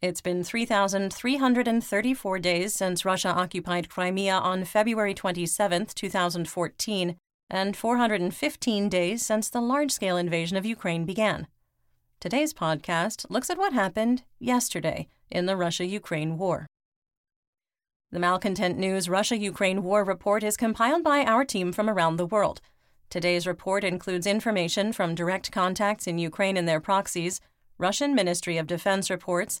It's been 3,334 days since Russia occupied Crimea on February 27, 2014, and 415 days since the large scale invasion of Ukraine began. Today's podcast looks at what happened yesterday in the Russia Ukraine war. The Malcontent News Russia Ukraine War Report is compiled by our team from around the world. Today's report includes information from direct contacts in Ukraine and their proxies, Russian Ministry of Defense reports,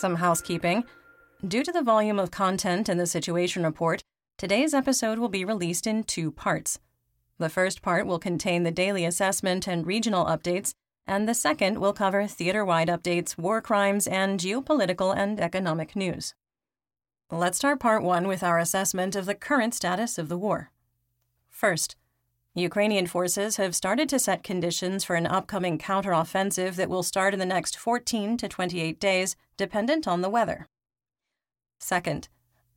Some housekeeping. Due to the volume of content in the Situation Report, today's episode will be released in two parts. The first part will contain the daily assessment and regional updates, and the second will cover theater wide updates, war crimes, and geopolitical and economic news. Let's start part one with our assessment of the current status of the war. First, Ukrainian forces have started to set conditions for an upcoming counteroffensive that will start in the next 14 to 28 days, dependent on the weather. Second,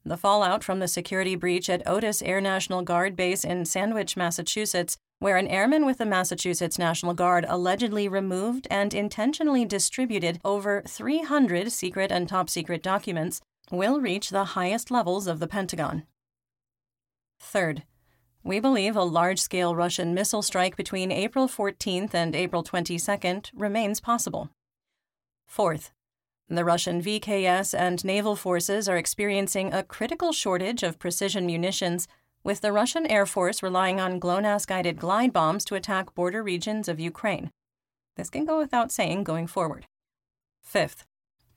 the fallout from the security breach at Otis Air National Guard Base in Sandwich, Massachusetts, where an airman with the Massachusetts National Guard allegedly removed and intentionally distributed over 300 secret and top secret documents, will reach the highest levels of the Pentagon. Third, we believe a large scale Russian missile strike between April 14th and April 22nd remains possible. Fourth, the Russian VKS and naval forces are experiencing a critical shortage of precision munitions, with the Russian Air Force relying on GLONASS guided glide bombs to attack border regions of Ukraine. This can go without saying going forward. Fifth,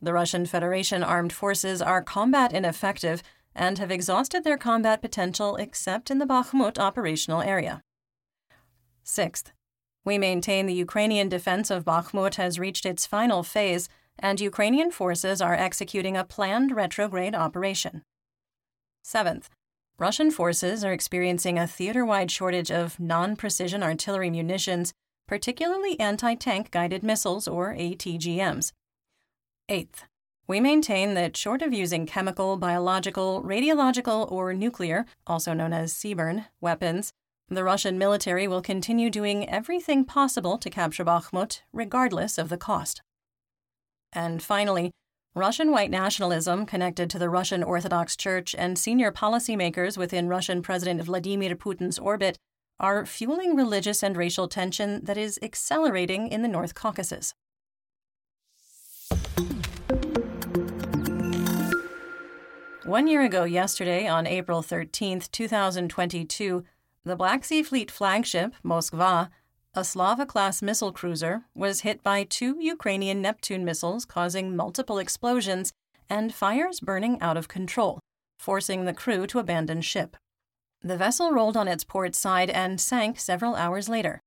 the Russian Federation armed forces are combat ineffective and have exhausted their combat potential except in the Bakhmut operational area. Sixth, we maintain the Ukrainian defense of Bakhmut has reached its final phase, and Ukrainian forces are executing a planned retrograde operation. Seventh, Russian forces are experiencing a theater wide shortage of non precision artillery munitions, particularly anti tank guided missiles or ATGMs. Eighth, we maintain that, short of using chemical, biological, radiological, or nuclear, also known as CBRN, weapons, the Russian military will continue doing everything possible to capture Bakhmut, regardless of the cost. And finally, Russian white nationalism connected to the Russian Orthodox Church and senior policymakers within Russian President Vladimir Putin's orbit are fueling religious and racial tension that is accelerating in the North Caucasus. One year ago, yesterday, on April 13, 2022, the Black Sea Fleet flagship, Moskva, a Slava class missile cruiser, was hit by two Ukrainian Neptune missiles, causing multiple explosions and fires burning out of control, forcing the crew to abandon ship. The vessel rolled on its port side and sank several hours later.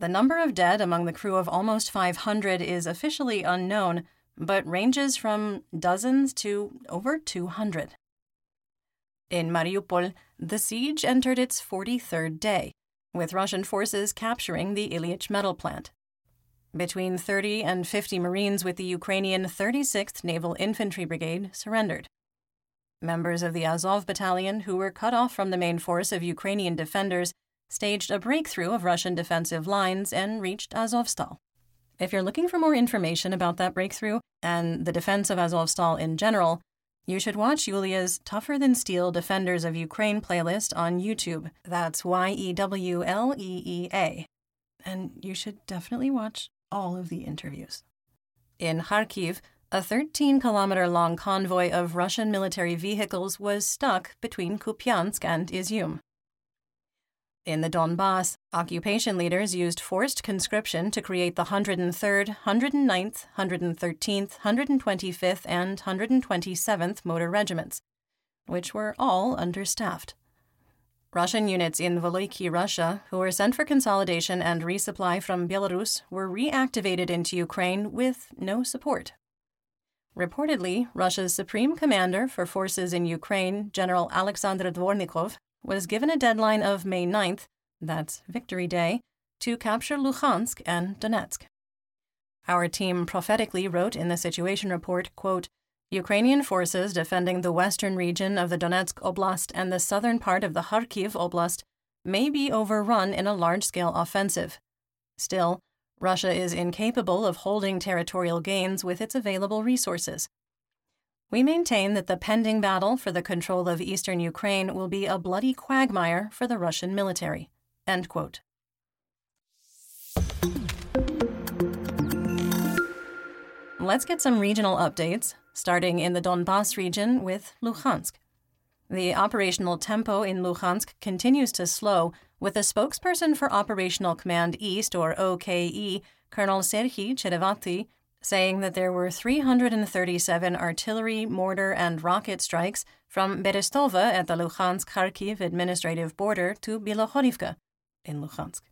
The number of dead among the crew of almost 500 is officially unknown, but ranges from dozens to over 200. In Mariupol, the siege entered its 43rd day, with Russian forces capturing the Ilyich metal plant. Between 30 and 50 Marines with the Ukrainian 36th Naval Infantry Brigade surrendered. Members of the Azov battalion, who were cut off from the main force of Ukrainian defenders, staged a breakthrough of Russian defensive lines and reached Azovstal. If you're looking for more information about that breakthrough and the defense of Azovstal in general, you should watch Yewleea's Tougher Than Steel Defenders of Ukraine playlist on YouTube. That's Y E W L E E A. And you should definitely watch all of the interviews. In Kharkiv, a 13 kilometer long convoy of Russian military vehicles was stuck between Kupiansk and Izyum. In the Donbass, occupation leaders used forced conscription to create the 103rd, 109th, 113th, 125th, and 127th Motor Regiments, which were all understaffed. Russian units in Valuyki, Russia, who were sent for consolidation and resupply from Belarus, were reactivated into Ukraine with no support. Reportedly, Russia's supreme commander for forces in Ukraine, General Alexander Dvornikov, was given a deadline of May 9th, that's Victory Day, to capture Luhansk and Donetsk. Our team prophetically wrote in the situation report, quote, Ukrainian forces defending the western region of the Donetsk Oblast and the southern part of the Kharkiv Oblast may be overrun in a large scale offensive. Still, Russia is incapable of holding territorial gains with its available resources. We maintain that the pending battle for the control of eastern Ukraine will be a bloody quagmire for the Russian military. End quote. Let's get some regional updates, starting in the Donbass region with Luhansk. The operational tempo in Luhansk continues to slow, with a spokesperson for Operational Command East, or OKE, Colonel Serhiy Cherevati, saying that there were 337 artillery, mortar, and rocket strikes from Berestova at the Luhansk Kharkiv administrative border to Bilohorivka in Luhansk.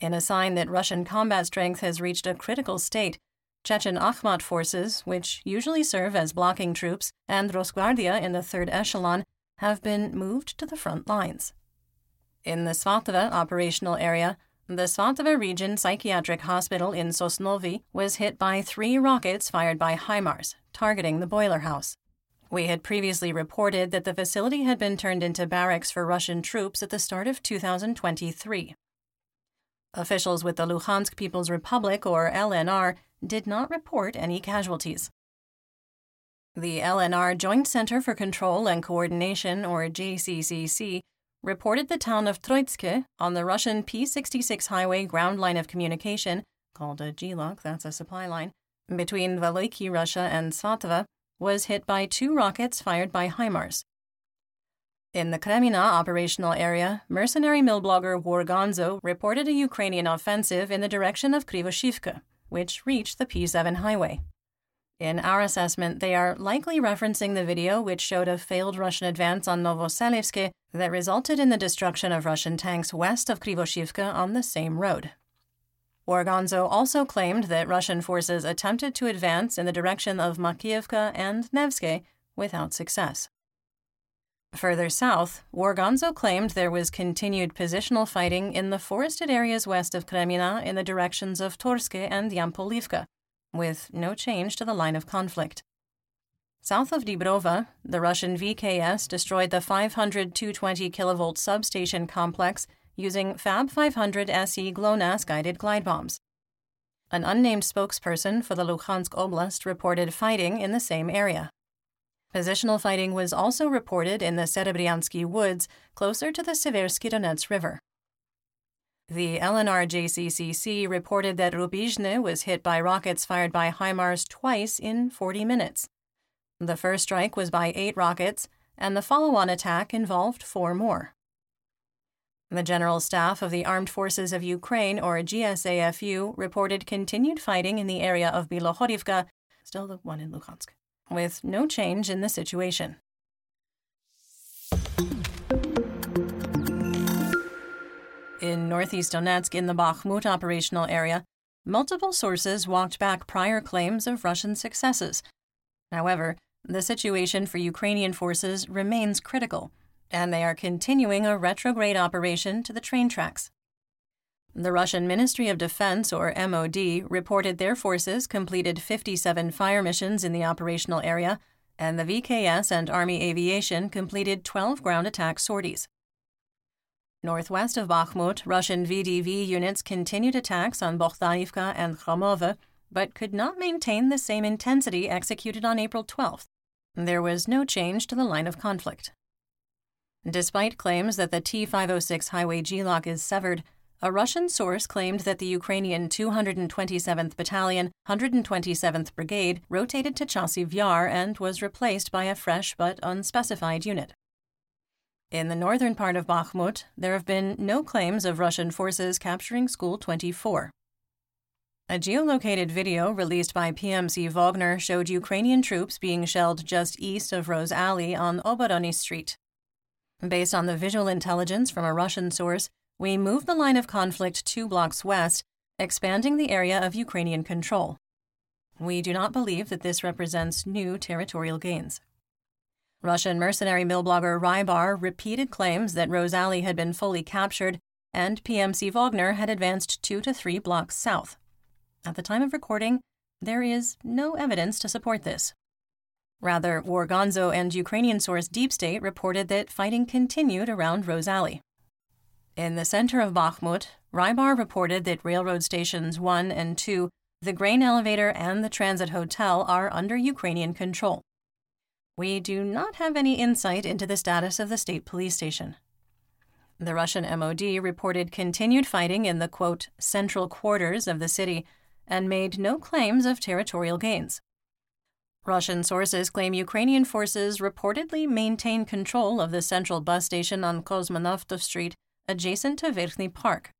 In a sign that Russian combat strength has reached a critical state, Chechen Akhmat forces, which usually serve as blocking troops, and Rosgvardia in the third echelon have been moved to the front lines. In the Svatova operational area, the Svatova Region Psychiatric Hospital in Sosnovyy was hit by three rockets fired by HIMARS, targeting the boiler house. We had previously reported that the facility had been turned into barracks for Russian troops at the start of 2023. Officials with the Luhansk People's Republic, or LNR, did not report any casualties. The LNR Joint Center for Control and Coordination, or JCCC, reported the town of Troitske on the Russian P 66 highway ground line of communication, called a GLOC, that's a supply line, between Valuyki, Russia, and Svatova, was hit by two rockets fired by HIMARS. In the Kremina operational area, mercenary mill blogger Wargonzo reported a Ukrainian offensive in the direction of Krivoshivka, which reached the P7 highway. In our assessment, they are likely referencing the video which showed a failed Russian advance on Novoselivske that resulted in the destruction of Russian tanks west of Krivoshivka on the same road. Wargonzo also claimed that Russian forces attempted to advance in the direction of Makiivka and Nevske without success. Further south, Wargonzo claimed there was continued positional fighting in the forested areas west of Kremina in the directions of Torske and Yampolivka, with no change to the line of conflict. South of Dibrova, the Russian VKS destroyed the 500 220 kilovolt substation complex using Fab 500 SE GLONASS guided glide bombs. An unnamed spokesperson for the Luhansk Oblast reported fighting in the same area. Positional fighting was also reported in the Serebryansky woods closer to the Seversky Donets River. The LNR JCCC reported that Rubizhne was hit by rockets fired by HIMARS twice in 40 minutes. The first strike was by eight rockets, and the follow on attack involved four more. The General Staff of the Armed Forces of Ukraine, or GSAFU, reported continued fighting in the area of Bilohorivka, still the one in Luhansk, with no change in the situation. In northeast Donetsk, in the Bakhmut operational area, multiple sources walked back prior claims of Russian successes. However, the situation for Ukrainian forces remains critical, and they are continuing a retrograde operation to the train tracks. The Russian Ministry of Defense, or MOD, reported their forces completed 57 fire missions in the operational area and the VKS and Army Aviation completed 12 ground attack sorties. Northwest of Bakhmut, Russian VDV units continued attacks on Bogdanivka and Khromove, but could not maintain the same intensity executed on April 12th. There was no change to the line of conflict. Despite claims that the T 506 highway GLOC is severed, a Russian source claimed that the Ukrainian 227th Battalion, 127th Brigade rotated to Chasiv Yar and was replaced by a fresh but unspecified unit. In the northern part of Bakhmut, there have been no claims of Russian forces capturing School 24. A geolocated video released by PMC Wagner showed Ukrainian troops being shelled just east of Rose Alley on Oborony Street. Based on the visual intelligence from a Russian source, we moved the line of conflict two blocks west, expanding the area of Ukrainian control. We do not believe that this represents new territorial gains. Russian mercenary mill blogger Rybar repeated claims that Rose Alley had been fully captured and PMC Wagner had advanced two to three blocks south. At the time of recording, there is no evidence to support this. Rather, War Gonzo and Ukrainian source Deep State reported that fighting continued around Rose Alley. In the center of Bakhmut, Rybar reported that railroad stations 1 and 2, the grain elevator, and the transit hotel are under Ukrainian control. We do not have any insight into the status of the state police station. The Russian MOD reported continued fighting in the quote, central quarters of the city and made no claims of territorial gains. Russian sources claim Ukrainian forces reportedly maintain control of the central bus station on Kosmonavtov Street adjacent to Verkhny Park.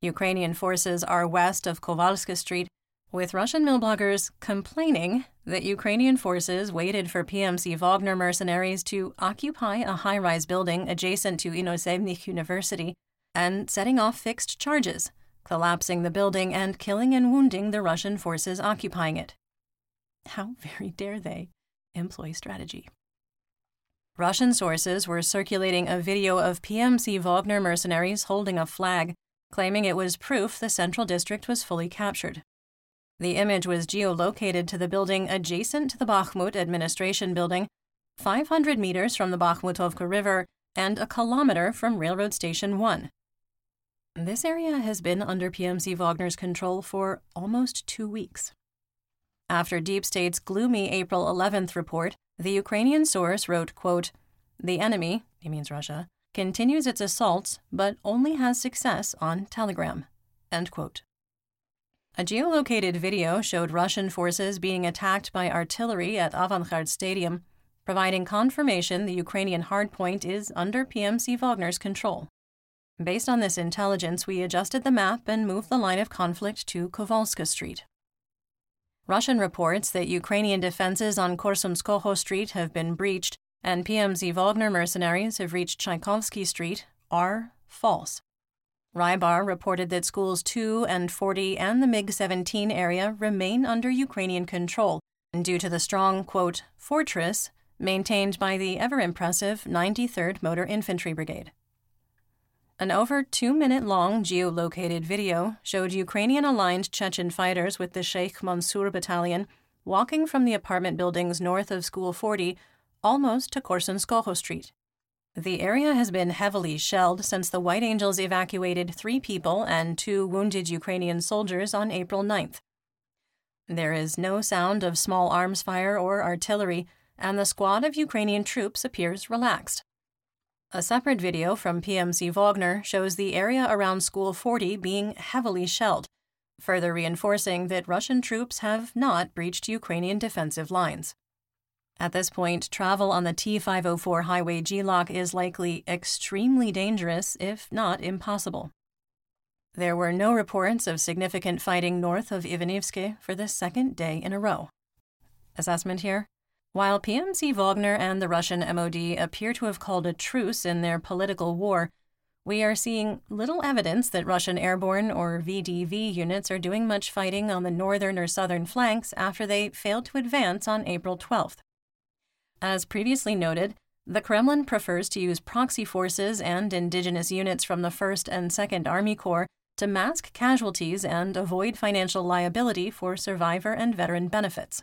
Ukrainian forces are west of Kovalska Street with Russian mill bloggers complaining that Ukrainian forces waited for PMC Wagner mercenaries to occupy a high rise building adjacent to Inozemnych University and setting off fixed charges, collapsing the building and killing and wounding the Russian forces occupying it. How very dare they employ strategy? Russian sources were circulating a video of PMC Wagner mercenaries holding a flag, claiming it was proof the Central District was fully captured. The image was geolocated to the building adjacent to the Bakhmut administration building, 500 meters from the Bakhmutovka River, and a kilometer from Railroad Station 1. This area has been under PMC Wagner's control for almost two weeks. After Deep State's gloomy April 11th report, the Ukrainian source wrote, quote, The enemy, he means Russia, continues its assaults, but only has success on Telegram. End quote. A geolocated video showed Russian forces being attacked by artillery at Avangard Stadium, providing confirmation the Ukrainian hardpoint is under PMC Wagner's control. Based on this intelligence, we adjusted the map and moved the line of conflict to Kovalska Street. Russian reports that Ukrainian defenses on Korsunskoho Street have been breached and PMC Wagner mercenaries have reached Tchaikovsky Street are false. Rybar reported that schools 2 and 40 and the MiG 17 area remain under Ukrainian control due to the strong, quote, fortress maintained by the ever impressive 93rd Motor Infantry Brigade. An over two minute long geolocated video showed Ukrainian aligned Chechen fighters with the Sheikh Mansour Battalion walking from the apartment buildings north of School 40 almost to Korsunskoho Street. The area has been heavily shelled since the White Angels evacuated three people and two wounded Ukrainian soldiers on April 9th. There is no sound of small arms fire or artillery, and the squad of Ukrainian troops appears relaxed. A separate video from PMC Wagner shows the area around School 40 being heavily shelled, further reinforcing that Russian troops have not breached Ukrainian defensive lines. At this point, travel on the T 504 highway GLOC is likely extremely dangerous, if not impossible. There were no reports of significant fighting north of Ivanivske for the second day in a row. Assessment here? While PMC Wagner and the Russian MOD appear to have called a truce in their political war, we are seeing little evidence that Russian airborne or VDV units are doing much fighting on the northern or southern flanks after they failed to advance on April 12th. As previously noted, the Kremlin prefers to use proxy forces and indigenous units from the 1st and 2nd Army Corps to mask casualties and avoid financial liability for survivor and veteran benefits.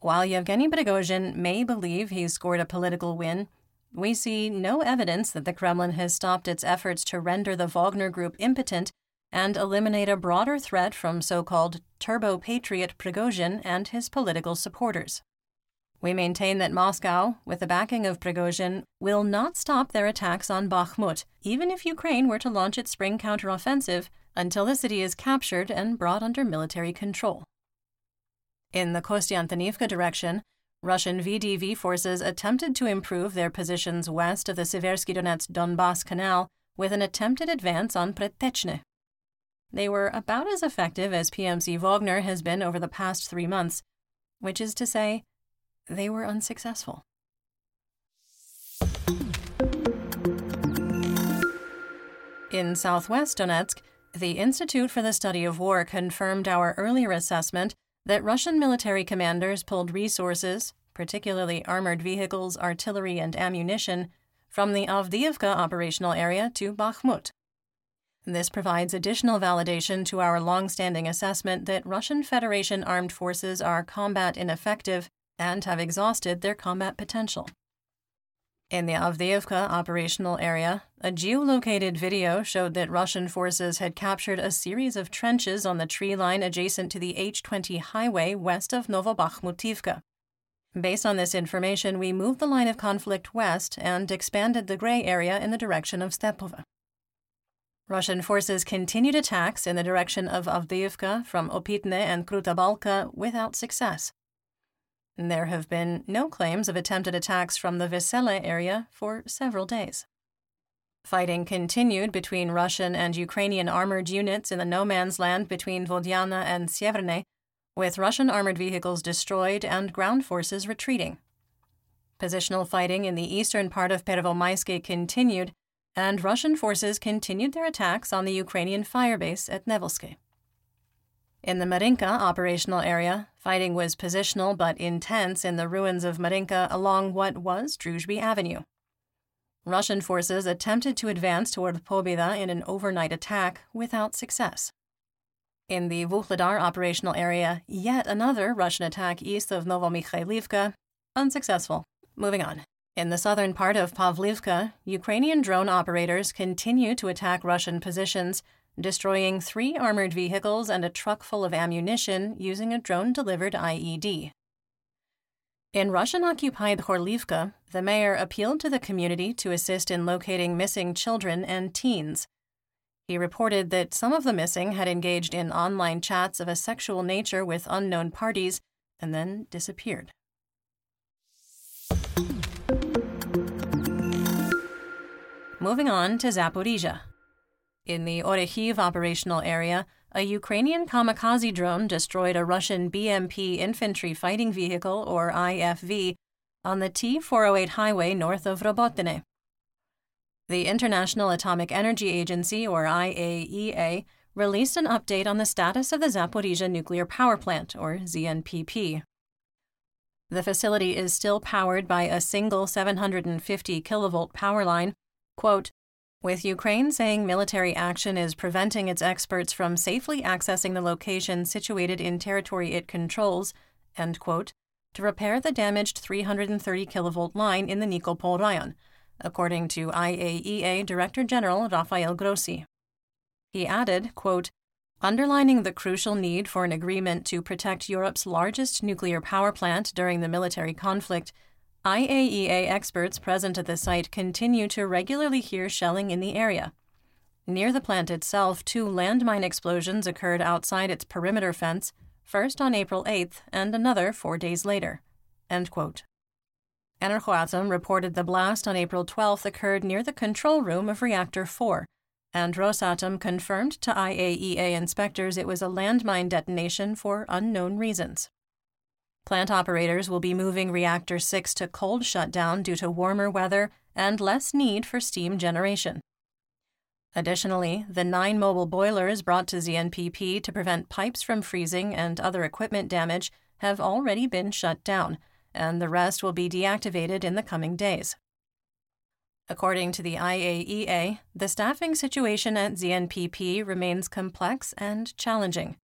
While Yevgeny Prigozhin may believe he's scored a political win, we see no evidence that the Kremlin has stopped its efforts to render the Wagner Group impotent and eliminate a broader threat from so called turbo patriot Prigozhin and his political supporters. We maintain that Moscow, with the backing of Prigozhin, will not stop their attacks on Bakhmut, even if Ukraine were to launch its spring counteroffensive, until the city is captured and brought under military control. In the Kostiantynivka direction, Russian VDV forces attempted to improve their positions west of the Seversky Donets Donbass Canal with an attempted advance on Pretechne. They were about as effective as PMC Wagner has been over the past three months, which is to say, they were unsuccessful. In southwest Donetsk, the Institute for the Study of War confirmed our earlier assessment that Russian military commanders pulled resources, particularly armored vehicles, artillery, and ammunition, from the Avdiivka operational area to Bakhmut. This provides additional validation to our long-standing assessment that Russian Federation armed forces are combat ineffective and have exhausted their combat potential. In the Avdiivka operational area, a geolocated video showed that Russian forces had captured a series of trenches on the tree line adjacent to the H 20 highway west of Novobakhmutivka. Based on this information, we moved the line of conflict west and expanded the gray area in the direction of Stepova. Russian forces continued attacks in the direction of Avdiivka from Opitne and Kruta Balka without success. There have been no claims of attempted attacks from the Vesele area for several days. Fighting continued between Russian and Ukrainian armored units in the no man's land between Vodyana and Sieverne, with Russian armored vehicles destroyed and ground forces retreating. Positional fighting in the eastern part of Pervomayske continued, and Russian forces continued their attacks on the Ukrainian firebase at Nevelske. In the Marinka operational area, fighting was positional but intense in the ruins of Marinka along what was Druzhby Avenue. Russian forces attempted to advance toward Pobeda in an overnight attack without success. In the Vuhledar operational area, yet another Russian attack east of Novomikhailivka, unsuccessful. Moving on. In the southern part of Pavlivka, Ukrainian drone operators continue to attack Russian positions destroying three armored vehicles and a truck full of ammunition using a drone delivered IED. In Russian occupied Khorlivka, the mayor appealed to the community to assist in locating missing children and teens. He reported that some of the missing had engaged in online chats of a sexual nature with unknown parties and then disappeared. Moving on to Zaporizhia. In the Orekhiv operational area, a Ukrainian kamikaze drone destroyed a Russian BMP infantry fighting vehicle, or IFV, on the T 408 highway north of Robotyne. The International Atomic Energy Agency, or IAEA, released an update on the status of the Zaporizhia nuclear power plant, or ZNPP. The facility is still powered by a single 750 kilovolt power line. Quote, with Ukraine saying military action is preventing its experts from safely accessing the location situated in territory it controls, end quote, to repair the damaged 330 kilovolt line in the Nikopol Rayon, according to IAEA Director General Rafael Grossi. He added, quote, underlining the crucial need for an agreement to protect Europe's largest nuclear power plant during the military conflict IAEA experts present at the site continue to regularly hear shelling in the area. Near the plant itself, two landmine explosions occurred outside its perimeter fence, first on April 8th and another four days later. Energoatom reported the blast on April 12th occurred near the control room of Reactor 4, and Rosatom confirmed to IAEA inspectors it was a landmine detonation for unknown reasons. Plant operators will be moving Reactor 6 to cold shutdown due to warmer weather and less need for steam generation. Additionally, the nine mobile boilers brought to ZNPP to prevent pipes from freezing and other equipment damage have already been shut down, and the rest will be deactivated in the coming days. According to the IAEA, the staffing situation at ZNPP remains complex and challenging.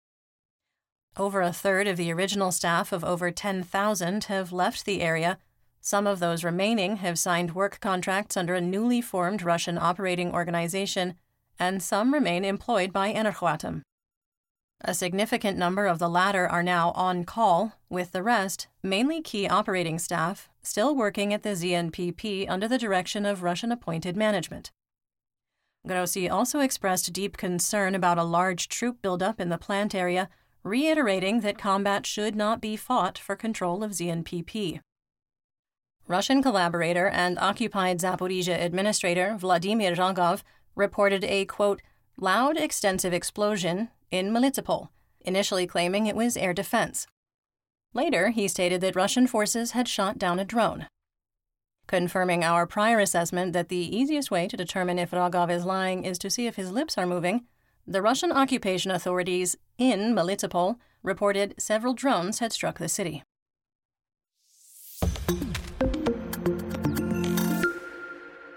Over a third of the original staff of over 10,000 have left the area. Some of those remaining have signed work contracts under a newly formed Russian operating organization, and some remain employed by Energoatom. A significant number of the latter are now on call, with the rest, mainly key operating staff, still working at the ZNPP under the direction of Russian appointed management. Grossi also expressed deep concern about a large troop buildup in the plant area, reiterating that combat should not be fought for control of ZNPP. Russian collaborator and occupied Zaporizhia administrator Vladimir Rogov reported a quote, loud, extensive explosion in Melitopol, initially claiming it was air defense. Later, he stated that Russian forces had shot down a drone confirming our prior assessment that the easiest way to determine if Rogov is lying is to see if his lips are moving. The Russian occupation authorities in Melitopol reported several drones had struck the city.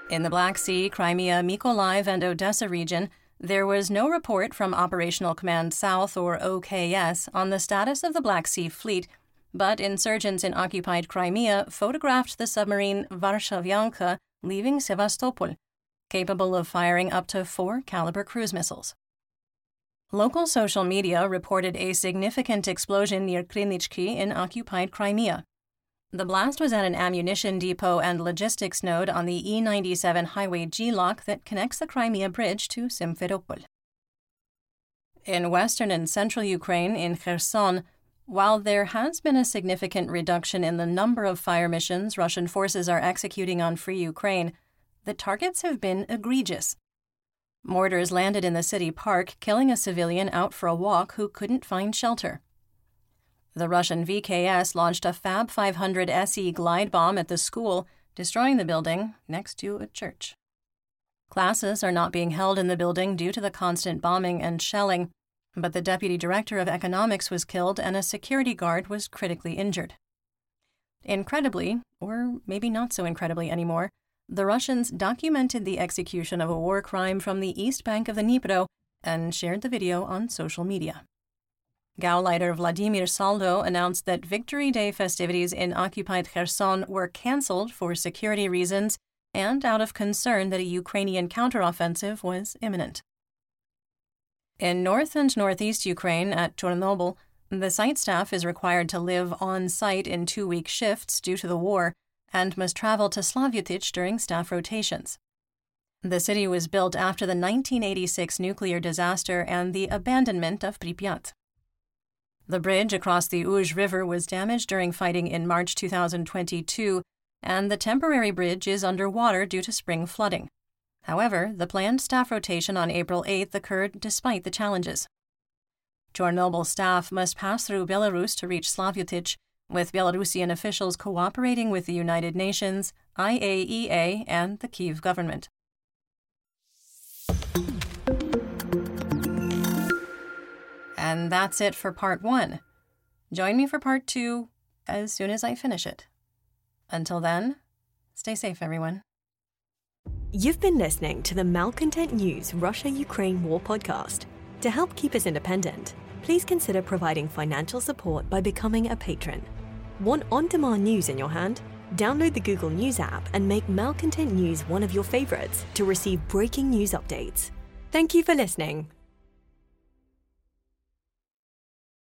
In the Black Sea, Crimea, Mykolaiv, and Odessa region, there was no report from Operational Command South or OKS on the status of the Black Sea Fleet but insurgents in occupied Crimea photographed the submarine Varshavyanka leaving Sevastopol, capable of firing up to four Kalibr cruise missiles. Local social media reported a significant explosion near Krynitsky in occupied Crimea. The blast was at an ammunition depot and logistics node on the E97 highway GLOC that connects the Crimea Bridge to Simferopol. In western and central Ukraine, in Kherson, while there has been a significant reduction in the number of fire missions Russian forces are executing on free Ukraine, the targets have been egregious. Mortars landed in the city park, killing a civilian out for a walk who couldn't find shelter. The Russian VKS launched a Fab 500 SE glide bomb at the school, destroying the building next to a church. Classes are not being held in the building due to the constant bombing and shelling, but the deputy director of economics was killed and a security guard was critically injured. Incredibly, or maybe not so incredibly anymore, the Russians documented the execution of a war crime from the east bank of the Dnipro and shared the video on social media. Gauleiter Vladimir Saldo announced that Victory Day festivities in occupied Kherson were cancelled for security reasons and out of concern that a Ukrainian counteroffensive was imminent. In north and northeast Ukraine at Chernobyl, the site staff is required to live on site in two week shifts due to the war and must travel to Slavutych during staff rotations. The city was built after the 1986 nuclear disaster and the abandonment of Pripyat. The bridge across the Uzh River was damaged during fighting in March 2022, and the temporary bridge is underwater due to spring flooding. However, the planned staff rotation on April 8th occurred despite the challenges. Chernobyl staff must pass through Belarus to reach Slavutych, with Belarusian officials cooperating with the United Nations, IAEA, and the Kiev government. And that's it for part one. Join me for part two as soon as I finish it. Until then, stay safe, everyone. You've been listening to the Malcontent News Russia Ukraine War podcast. To help keep us independent, please consider providing financial support by becoming a patron. Want on demand news in your hand? Download the Google News app and make Malcontent News one of your favorites to receive breaking news updates. Thank you for listening.